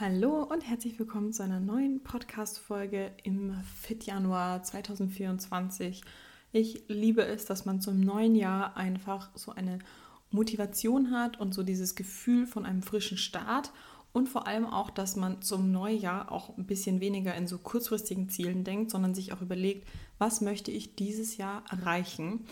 Hallo und herzlich willkommen zu einer neuen Podcast-Folge im Fit Januar 2024. Ich liebe es, dass man zum neuen Jahr einfach so eine Motivation hat und so dieses Gefühl von einem frischen Start und vor allem auch, dass man zum Neujahr auch ein bisschen weniger in so kurzfristigen Zielen denkt, sondern sich auch überlegt, was möchte ich dieses Jahr erreichen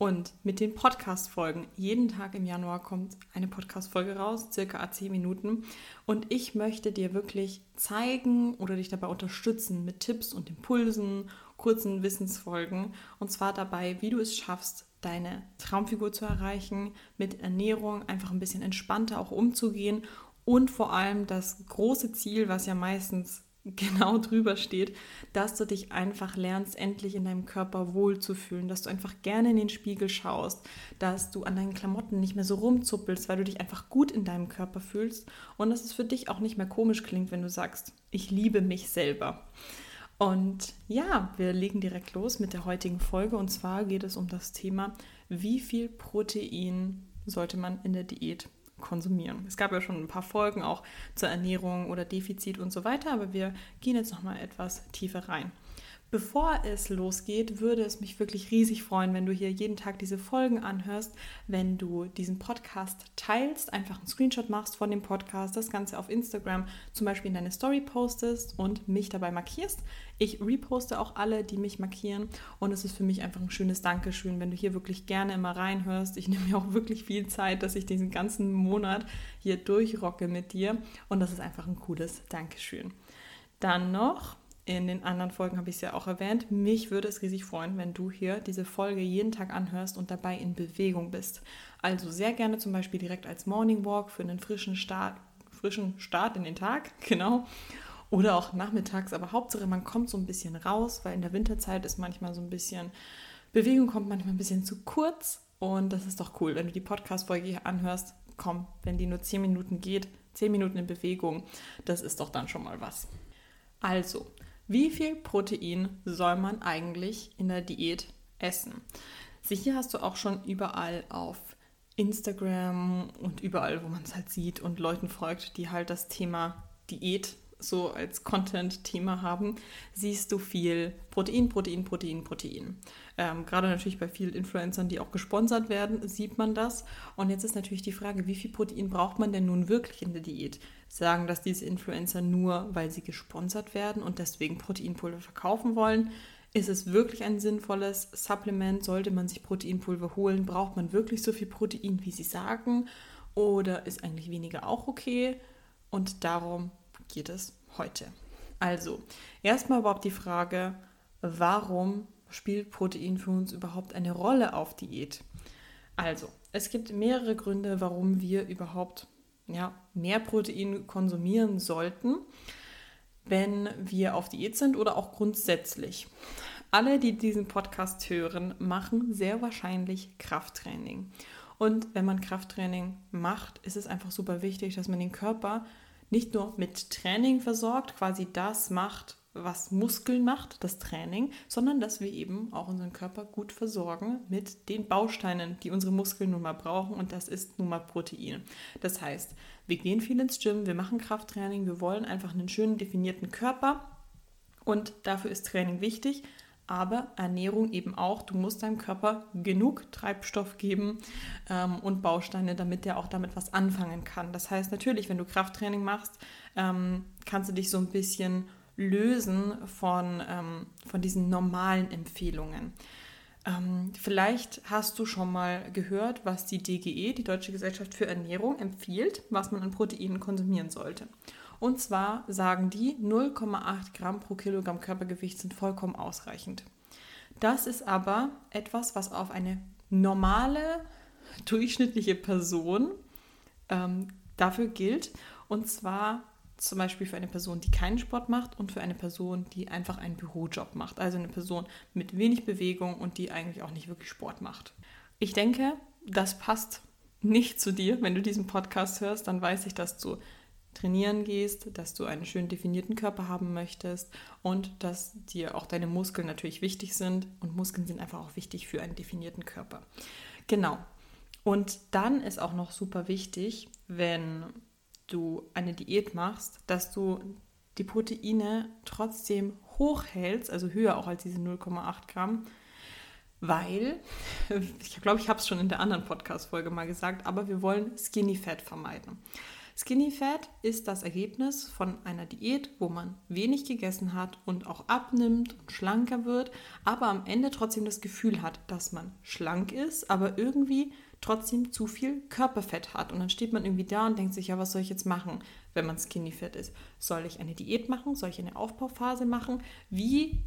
und mit den Podcast-Folgen, jeden Tag im Januar kommt eine Podcast-Folge raus, circa 10 Minuten. Und ich möchte dir wirklich zeigen oder dich dabei unterstützen mit Tipps und Impulsen, kurzen Wissensfolgen. Und zwar dabei, wie du es schaffst, deine Traumfigur zu erreichen, mit Ernährung einfach ein bisschen entspannter auch umzugehen und vor allem das große Ziel, was ja meistens genau drüber steht, dass du dich einfach lernst, endlich in deinem Körper wohlzufühlen, dass du einfach gerne in den Spiegel schaust, dass du an deinen Klamotten nicht mehr so rumzuppelst, weil du dich einfach gut in deinem Körper fühlst und dass es für dich auch nicht mehr komisch klingt, wenn du sagst, ich liebe mich selber. Und ja, wir legen direkt los mit der heutigen Folge und zwar geht es um das Thema, wie viel Protein sollte man in der Diät konsumieren. Es gab ja schon ein paar Folgen auch zur Ernährung oder Defizit und so weiter, aber wir gehen jetzt noch mal etwas tiefer rein. Bevor es losgeht, würde es mich wirklich riesig freuen, wenn du hier jeden Tag diese Folgen anhörst, wenn du diesen Podcast teilst, einfach einen Screenshot machst von dem Podcast, das Ganze auf Instagram zum Beispiel in deine Story postest und mich dabei markierst. Ich reposte auch alle, die mich markieren und es ist für mich einfach ein schönes Dankeschön, wenn du hier wirklich gerne immer reinhörst. Ich nehme mir auch wirklich viel Zeit, dass ich diesen ganzen Monat hier durchrocke mit dir und das ist einfach ein cooles Dankeschön. Dann noch in den anderen Folgen habe ich es ja auch erwähnt. Mich würde es riesig freuen, wenn du hier diese Folge jeden Tag anhörst und dabei in Bewegung bist. Also sehr gerne zum Beispiel direkt als Morning Walk für einen frischen Start, frischen Start in den Tag, genau. Oder auch nachmittags, aber Hauptsache man kommt so ein bisschen raus, weil in der Winterzeit ist manchmal so ein bisschen, Bewegung kommt manchmal ein bisschen zu kurz und das ist doch cool, wenn du die Podcast-Folge hier anhörst. Komm, wenn die nur 10 Minuten geht, 10 Minuten in Bewegung, das ist doch dann schon mal was. Also, wie viel Protein soll man eigentlich in der Diät essen? Sicher hast du auch schon überall auf Instagram und überall, wo man es halt sieht und Leuten folgt, die halt das Thema Diät so als Content-Thema haben, siehst du viel Protein, Protein, Protein, Protein. Ähm, gerade natürlich bei vielen Influencern, die auch gesponsert werden, sieht man das. Und jetzt ist natürlich die Frage, wie viel Protein braucht man denn nun wirklich in der Diät? Sagen das diese Influencer nur, weil sie gesponsert werden und deswegen Proteinpulver verkaufen wollen? Ist es wirklich ein sinnvolles Supplement? Sollte man sich Proteinpulver holen? Braucht man wirklich so viel Protein, wie sie sagen? Oder ist eigentlich weniger auch okay? Und darum geht es heute. Also, erstmal überhaupt die Frage, warum spielt Protein für uns überhaupt eine Rolle auf Diät? Also, es gibt mehrere Gründe, warum wir überhaupt ja, mehr Protein konsumieren sollten, wenn wir auf Diät sind oder auch grundsätzlich. Alle, die diesen Podcast hören, machen sehr wahrscheinlich Krafttraining. Und wenn man Krafttraining macht, ist es einfach super wichtig, dass man den Körper nicht nur mit Training versorgt, quasi das macht, was Muskeln macht, das Training, sondern dass wir eben auch unseren Körper gut versorgen mit den Bausteinen, die unsere Muskeln nun mal brauchen und das ist nun mal Protein. Das heißt, wir gehen viel ins Gym, wir machen Krafttraining, wir wollen einfach einen schönen definierten Körper und dafür ist Training wichtig, aber Ernährung eben auch. Du musst deinem Körper genug Treibstoff geben ähm, und Bausteine, damit der auch damit was anfangen kann. Das heißt natürlich, wenn du Krafttraining machst, ähm, kannst du dich so ein bisschen lösen von, ähm, von diesen normalen Empfehlungen. Ähm, vielleicht hast du schon mal gehört, was die DGE, die Deutsche Gesellschaft für Ernährung, empfiehlt, was man an Proteinen konsumieren sollte. Und zwar sagen die, 0,8 Gramm pro Kilogramm Körpergewicht sind vollkommen ausreichend. Das ist aber etwas, was auf eine normale, durchschnittliche Person ähm, dafür gilt. Und zwar zum Beispiel für eine Person, die keinen Sport macht und für eine Person, die einfach einen Bürojob macht. Also eine Person mit wenig Bewegung und die eigentlich auch nicht wirklich Sport macht. Ich denke, das passt nicht zu dir. Wenn du diesen Podcast hörst, dann weiß ich, dass du trainieren gehst, dass du einen schön definierten Körper haben möchtest und dass dir auch deine Muskeln natürlich wichtig sind und Muskeln sind einfach auch wichtig für einen definierten Körper. Genau. Und dann ist auch noch super wichtig, wenn du eine Diät machst, dass du die Proteine trotzdem hochhältst, also höher auch als diese 0,8 Gramm, weil, ich glaube, ich habe es schon in der anderen Podcast-Folge mal gesagt, aber wir wollen Skinny Fat vermeiden. Skinny Fat ist das Ergebnis von einer Diät, wo man wenig gegessen hat und auch abnimmt und schlanker wird, aber am Ende trotzdem das Gefühl hat, dass man schlank ist, aber irgendwie trotzdem zu viel Körperfett hat. Und dann steht man irgendwie da und denkt sich, ja, was soll ich jetzt machen, wenn man Skinny Fat ist? Soll ich eine Diät machen? Soll ich eine Aufbauphase machen? Wie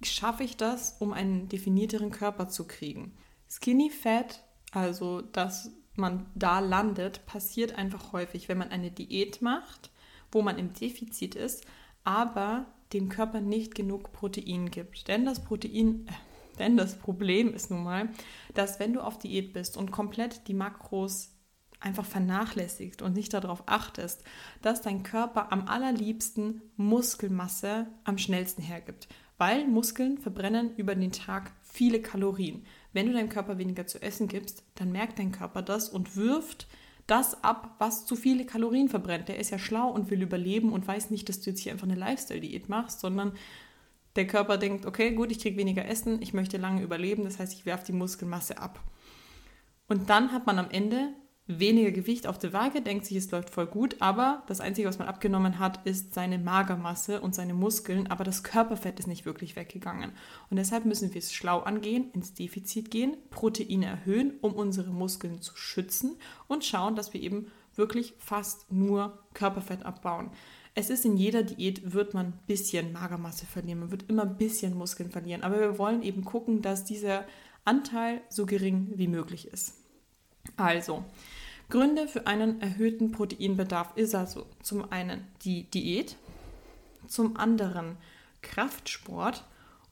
schaffe ich das, um einen definierteren Körper zu kriegen? Skinny Fat, also das man da landet, passiert einfach häufig, wenn man eine Diät macht, wo man im Defizit ist, aber dem Körper nicht genug Protein gibt. Denn das Protein, äh, denn das Problem ist nun mal, dass wenn du auf Diät bist und komplett die Makros einfach vernachlässigt und nicht darauf achtest, dass dein Körper am allerliebsten Muskelmasse am schnellsten hergibt. Weil Muskeln verbrennen über den Tag viele Kalorien. Wenn du deinem Körper weniger zu essen gibst, dann merkt dein Körper das und wirft das ab, was zu viele Kalorien verbrennt. Der ist ja schlau und will überleben und weiß nicht, dass du jetzt hier einfach eine Lifestyle-Diät machst, sondern der Körper denkt, okay, gut, ich kriege weniger Essen, ich möchte lange überleben, das heißt, ich werfe die Muskelmasse ab. Und dann hat man am Ende weniger Gewicht auf der Waage, denkt sich, es läuft voll gut, aber das Einzige, was man abgenommen hat, ist seine Magermasse und seine Muskeln, aber das Körperfett ist nicht wirklich weggegangen. Und deshalb müssen wir es schlau angehen, ins Defizit gehen, Proteine erhöhen, um unsere Muskeln zu schützen und schauen, dass wir eben wirklich fast nur Körperfett abbauen. Es ist in jeder Diät, wird man ein bisschen Magermasse verlieren, man wird immer ein bisschen Muskeln verlieren, aber wir wollen eben gucken, dass dieser Anteil so gering wie möglich ist. Also, Gründe für einen erhöhten Proteinbedarf ist also zum einen die Diät, zum anderen Kraftsport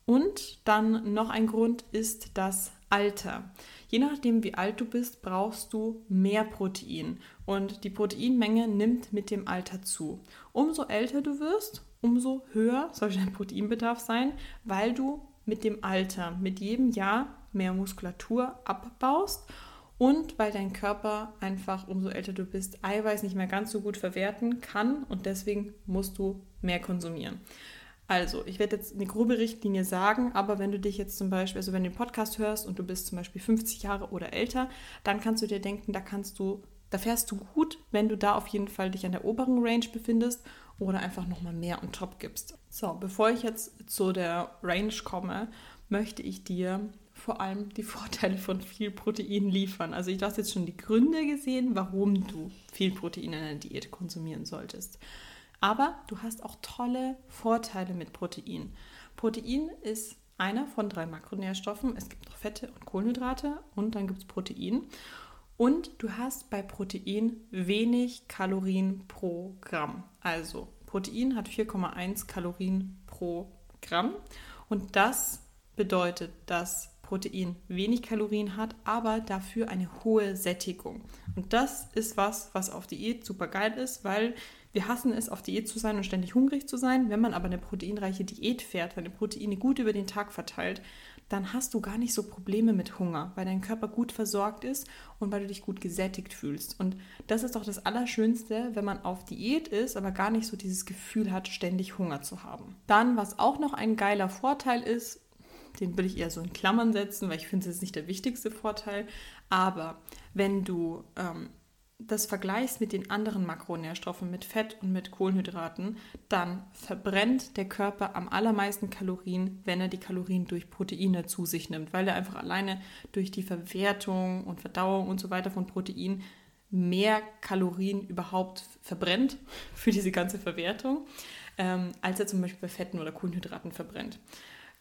und dann noch ein Grund ist das Alter. Je nachdem, wie alt du bist, brauchst du mehr Protein und die Proteinmenge nimmt mit dem Alter zu. Umso älter du wirst, umso höher soll dein Proteinbedarf sein, weil du mit dem Alter, mit jedem Jahr mehr Muskulatur abbaust und weil dein Körper einfach, umso älter du bist, Eiweiß nicht mehr ganz so gut verwerten kann und deswegen musst du mehr konsumieren. Also, ich werde jetzt eine grobe Richtlinie sagen, aber wenn du dich jetzt zum Beispiel, also wenn du den Podcast hörst und du bist zum Beispiel 50 Jahre oder älter, dann kannst du dir denken, da kannst du, da fährst du gut, wenn du da auf jeden Fall dich an der oberen Range befindest oder einfach nochmal mehr on top gibst. So, bevor ich jetzt zu der Range komme, möchte ich dir vor allem die Vorteile von viel Protein liefern. Also ich habe jetzt schon die Gründe gesehen, warum du viel Protein in einer Diät konsumieren solltest. Aber du hast auch tolle Vorteile mit Protein. Protein ist einer von drei Makronährstoffen. Es gibt noch Fette und Kohlenhydrate und dann gibt es Protein. Und du hast bei Protein wenig Kalorien pro Gramm. Also Protein hat 4,1 Kalorien pro Gramm. Und das bedeutet, dass Protein wenig Kalorien hat, aber dafür eine hohe Sättigung. Und das ist was, was auf Diät super geil ist, weil wir hassen es, auf Diät zu sein und ständig hungrig zu sein. Wenn man aber eine proteinreiche Diät fährt, wenn die Proteine gut über den Tag verteilt, dann hast du gar nicht so Probleme mit Hunger, weil dein Körper gut versorgt ist und weil du dich gut gesättigt fühlst. Und das ist doch das Allerschönste, wenn man auf Diät ist, aber gar nicht so dieses Gefühl hat, ständig Hunger zu haben. Dann, was auch noch ein geiler Vorteil ist, den will ich eher so in Klammern setzen, weil ich finde, es ist nicht der wichtigste Vorteil. Aber wenn du ähm, das vergleichst mit den anderen Makronährstoffen, mit Fett und mit Kohlenhydraten, dann verbrennt der Körper am allermeisten Kalorien, wenn er die Kalorien durch Proteine zu sich nimmt, weil er einfach alleine durch die Verwertung und Verdauung und so weiter von Protein mehr Kalorien überhaupt verbrennt für diese ganze Verwertung, ähm, als er zum Beispiel bei Fetten oder Kohlenhydraten verbrennt.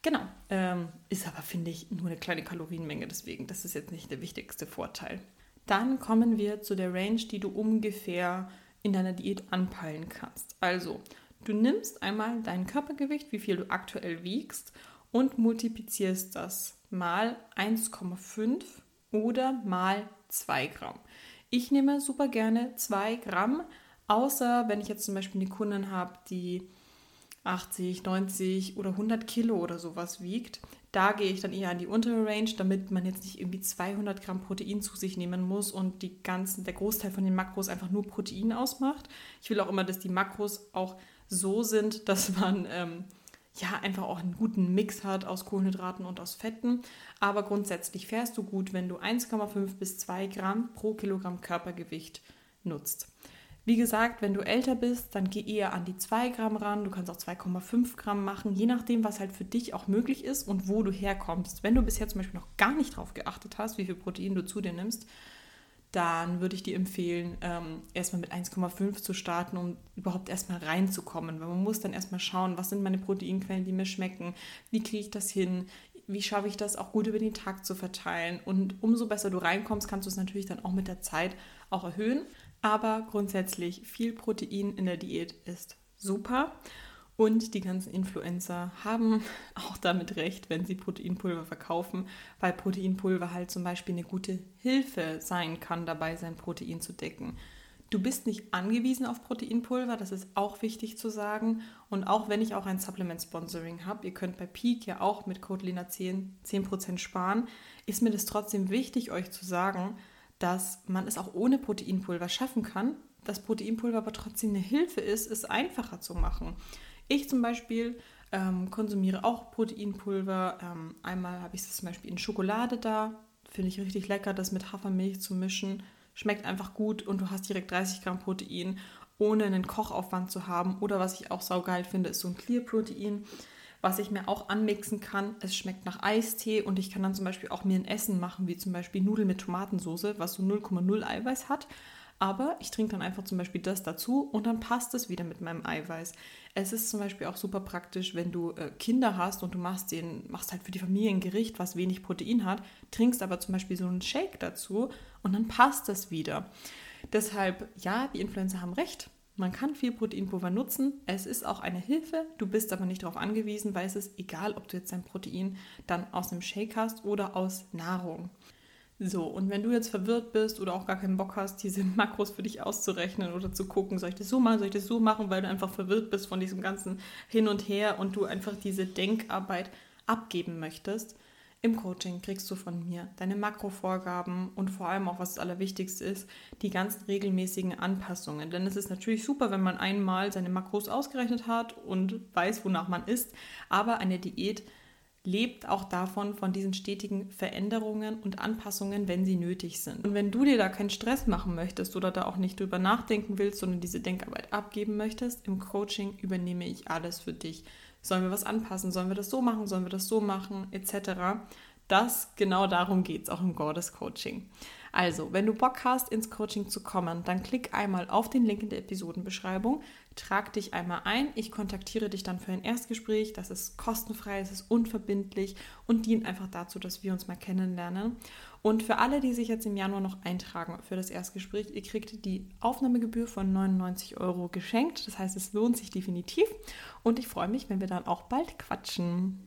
Genau. Ähm, ist aber, finde ich, nur eine kleine Kalorienmenge, deswegen, das ist jetzt nicht der wichtigste Vorteil. Dann kommen wir zu der Range, die du ungefähr in deiner Diät anpeilen kannst. Also, du nimmst einmal dein Körpergewicht, wie viel du aktuell wiegst, und multiplizierst das mal 1,5 oder mal 2 Gramm. Ich nehme super gerne 2 Gramm, außer wenn ich jetzt zum Beispiel eine Kundin habe, die 80, 90 oder 100 Kilo oder sowas wiegt, Da gehe ich dann eher an die untere Range, damit man jetzt nicht irgendwie 200 Gramm Protein zu sich nehmen muss und die ganzen, der Großteil von den Makros einfach nur Protein ausmacht. Ich will auch immer, dass die Makros auch so sind, dass man ähm, ja einfach auch einen guten Mix hat aus Kohlenhydraten und aus Fetten. Aber grundsätzlich fährst du gut, wenn du 1,5 bis 2 Gramm pro Kilogramm Körpergewicht nutzt. Wie gesagt, wenn du älter bist, dann geh eher an die 2 Gramm ran. Du kannst auch 2,5 Gramm machen, je nachdem, was halt für dich auch möglich ist und wo du herkommst. Wenn du bisher zum Beispiel noch gar nicht drauf geachtet hast, wie viel Protein du zu dir nimmst, dann würde ich dir empfehlen, ähm, erstmal mit 1,5 zu starten, um überhaupt erstmal reinzukommen. Weil man muss dann erstmal schauen, was sind meine Proteinquellen, die mir schmecken, wie kriege ich das hin, wie schaffe ich das auch gut über den Tag zu verteilen. Und umso besser du reinkommst, kannst du es natürlich dann auch mit der Zeit auch erhöhen. Aber grundsätzlich viel Protein in der Diät ist super. Und die ganzen Influencer haben auch damit recht, wenn sie Proteinpulver verkaufen, weil Proteinpulver halt zum Beispiel eine gute Hilfe sein kann, dabei sein Protein zu decken. Du bist nicht angewiesen auf Proteinpulver, das ist auch wichtig zu sagen. Und auch wenn ich auch ein Supplement-Sponsoring habe, ihr könnt bei Peak ja auch mit Code LENA10 10% sparen, ist mir das trotzdem wichtig, euch zu sagen, dass man es auch ohne Proteinpulver schaffen kann, dass Proteinpulver aber trotzdem eine Hilfe ist, es einfacher zu machen. Ich zum Beispiel ähm, konsumiere auch Proteinpulver. Ähm, einmal habe ich es zum Beispiel in Schokolade da. Finde ich richtig lecker, das mit Hafermilch zu mischen. Schmeckt einfach gut und du hast direkt 30 Gramm Protein, ohne einen Kochaufwand zu haben. Oder was ich auch saugeil finde, ist so ein Clear-Protein, was ich mir auch anmixen kann. Es schmeckt nach Eistee und ich kann dann zum Beispiel auch mir ein Essen machen, wie zum Beispiel Nudeln mit Tomatensauce, was so 0,0 Eiweiß hat. Aber ich trinke dann einfach zum Beispiel das dazu und dann passt es wieder mit meinem Eiweiß. Es ist zum Beispiel auch super praktisch, wenn du äh, Kinder hast und du machst, den, machst halt für die Familie ein Gericht, was wenig Protein hat, trinkst aber zum Beispiel so einen Shake dazu und dann passt das wieder. Deshalb, ja, die Influencer haben recht. Man kann viel Proteinpulver nutzen. Es ist auch eine Hilfe. Du bist aber nicht darauf angewiesen, weil es ist egal, ob du jetzt dein Protein dann aus einem Shake hast oder aus Nahrung. So, und wenn du jetzt verwirrt bist oder auch gar keinen Bock hast, diese Makros für dich auszurechnen oder zu gucken, soll ich das so machen, soll ich das so machen, weil du einfach verwirrt bist von diesem ganzen Hin und Her und du einfach diese Denkarbeit abgeben möchtest, im Coaching kriegst du von mir deine Makrovorgaben und vor allem auch, was das Allerwichtigste ist, die ganzen regelmäßigen Anpassungen. Denn es ist natürlich super, wenn man einmal seine Makros ausgerechnet hat und weiß, wonach man isst, aber eine Diät lebt auch davon, von diesen stetigen Veränderungen und Anpassungen, wenn sie nötig sind. Und wenn du dir da keinen Stress machen möchtest oder da auch nicht drüber nachdenken willst, sondern diese Denkarbeit abgeben möchtest, im Coaching übernehme ich alles für dich. Sollen wir was anpassen? Sollen wir das so machen? Sollen wir das so machen? Etc. Das, genau darum geht es auch im Goddess Coaching. Also, wenn du Bock hast, ins Coaching zu kommen, dann klick einmal auf den Link in der Episodenbeschreibung, trag dich einmal ein. Ich kontaktiere dich dann für ein Erstgespräch. Das ist kostenfrei, es ist unverbindlich und dient einfach dazu, dass wir uns mal kennenlernen. Und für alle, die sich jetzt im Januar noch eintragen für das Erstgespräch, ihr kriegt die Aufnahmegebühr von 99 Euro geschenkt. Das heißt, es lohnt sich definitiv. Und ich freue mich, wenn wir dann auch bald quatschen.